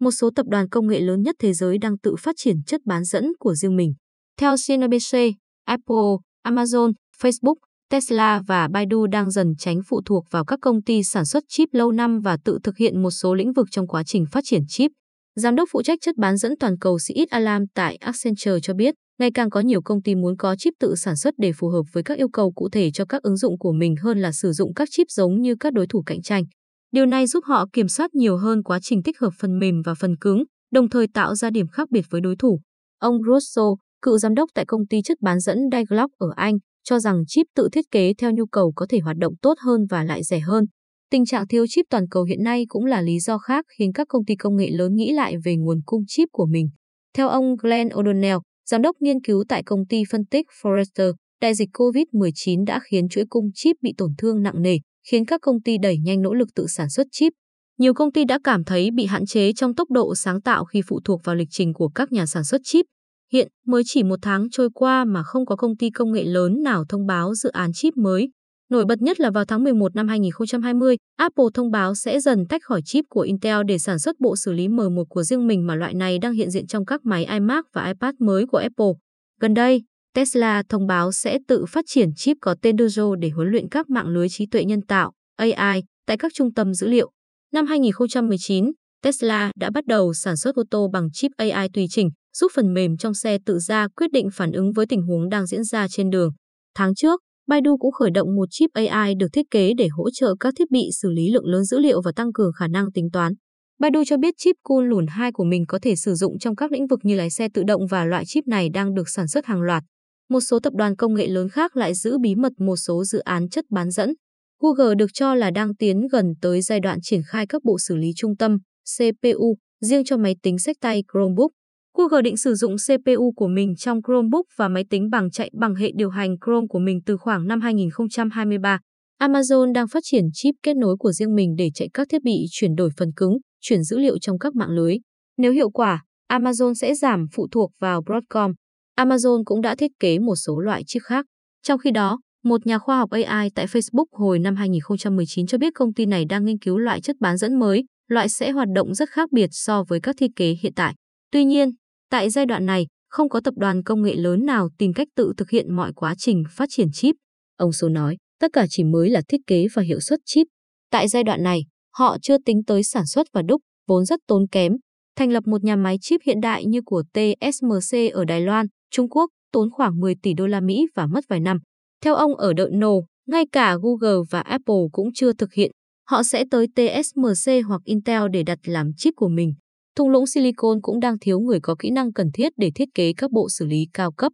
một số tập đoàn công nghệ lớn nhất thế giới đang tự phát triển chất bán dẫn của riêng mình. Theo CNBC, Apple, Amazon, Facebook, Tesla và Baidu đang dần tránh phụ thuộc vào các công ty sản xuất chip lâu năm và tự thực hiện một số lĩnh vực trong quá trình phát triển chip. Giám đốc phụ trách chất bán dẫn toàn cầu Siit Alam tại Accenture cho biết, ngày càng có nhiều công ty muốn có chip tự sản xuất để phù hợp với các yêu cầu cụ thể cho các ứng dụng của mình hơn là sử dụng các chip giống như các đối thủ cạnh tranh. Điều này giúp họ kiểm soát nhiều hơn quá trình tích hợp phần mềm và phần cứng, đồng thời tạo ra điểm khác biệt với đối thủ. Ông Rosso, cựu giám đốc tại công ty chất bán dẫn Dialog ở Anh, cho rằng chip tự thiết kế theo nhu cầu có thể hoạt động tốt hơn và lại rẻ hơn. Tình trạng thiếu chip toàn cầu hiện nay cũng là lý do khác khiến các công ty công nghệ lớn nghĩ lại về nguồn cung chip của mình. Theo ông Glenn O'Donnell, giám đốc nghiên cứu tại công ty phân tích Forrester, đại dịch COVID-19 đã khiến chuỗi cung chip bị tổn thương nặng nề, khiến các công ty đẩy nhanh nỗ lực tự sản xuất chip. Nhiều công ty đã cảm thấy bị hạn chế trong tốc độ sáng tạo khi phụ thuộc vào lịch trình của các nhà sản xuất chip. Hiện, mới chỉ một tháng trôi qua mà không có công ty công nghệ lớn nào thông báo dự án chip mới. Nổi bật nhất là vào tháng 11 năm 2020, Apple thông báo sẽ dần tách khỏi chip của Intel để sản xuất bộ xử lý M1 của riêng mình mà loại này đang hiện diện trong các máy iMac và iPad mới của Apple. Gần đây, Tesla thông báo sẽ tự phát triển chip có tên Dojo để huấn luyện các mạng lưới trí tuệ nhân tạo AI tại các trung tâm dữ liệu. Năm 2019, Tesla đã bắt đầu sản xuất ô tô bằng chip AI tùy chỉnh, giúp phần mềm trong xe tự ra quyết định phản ứng với tình huống đang diễn ra trên đường. Tháng trước, Baidu cũng khởi động một chip AI được thiết kế để hỗ trợ các thiết bị xử lý lượng lớn dữ liệu và tăng cường khả năng tính toán. Baidu cho biết chip Kunlun 2 của mình có thể sử dụng trong các lĩnh vực như lái xe tự động và loại chip này đang được sản xuất hàng loạt. Một số tập đoàn công nghệ lớn khác lại giữ bí mật một số dự án chất bán dẫn. Google được cho là đang tiến gần tới giai đoạn triển khai các bộ xử lý trung tâm, CPU, riêng cho máy tính sách tay Chromebook. Google định sử dụng CPU của mình trong Chromebook và máy tính bảng chạy bằng hệ điều hành Chrome của mình từ khoảng năm 2023. Amazon đang phát triển chip kết nối của riêng mình để chạy các thiết bị chuyển đổi phần cứng, chuyển dữ liệu trong các mạng lưới. Nếu hiệu quả, Amazon sẽ giảm phụ thuộc vào Broadcom. Amazon cũng đã thiết kế một số loại chip khác. Trong khi đó, một nhà khoa học AI tại Facebook hồi năm 2019 cho biết công ty này đang nghiên cứu loại chất bán dẫn mới, loại sẽ hoạt động rất khác biệt so với các thiết kế hiện tại. Tuy nhiên, tại giai đoạn này, không có tập đoàn công nghệ lớn nào tìm cách tự thực hiện mọi quá trình phát triển chip. Ông Số nói, tất cả chỉ mới là thiết kế và hiệu suất chip. Tại giai đoạn này, họ chưa tính tới sản xuất và đúc, vốn rất tốn kém. Thành lập một nhà máy chip hiện đại như của TSMC ở Đài Loan, Trung Quốc tốn khoảng 10 tỷ đô la Mỹ và mất vài năm. Theo ông ở đợi nổ, ngay cả Google và Apple cũng chưa thực hiện. Họ sẽ tới TSMC hoặc Intel để đặt làm chip của mình. Thung lũng Silicon cũng đang thiếu người có kỹ năng cần thiết để thiết kế các bộ xử lý cao cấp.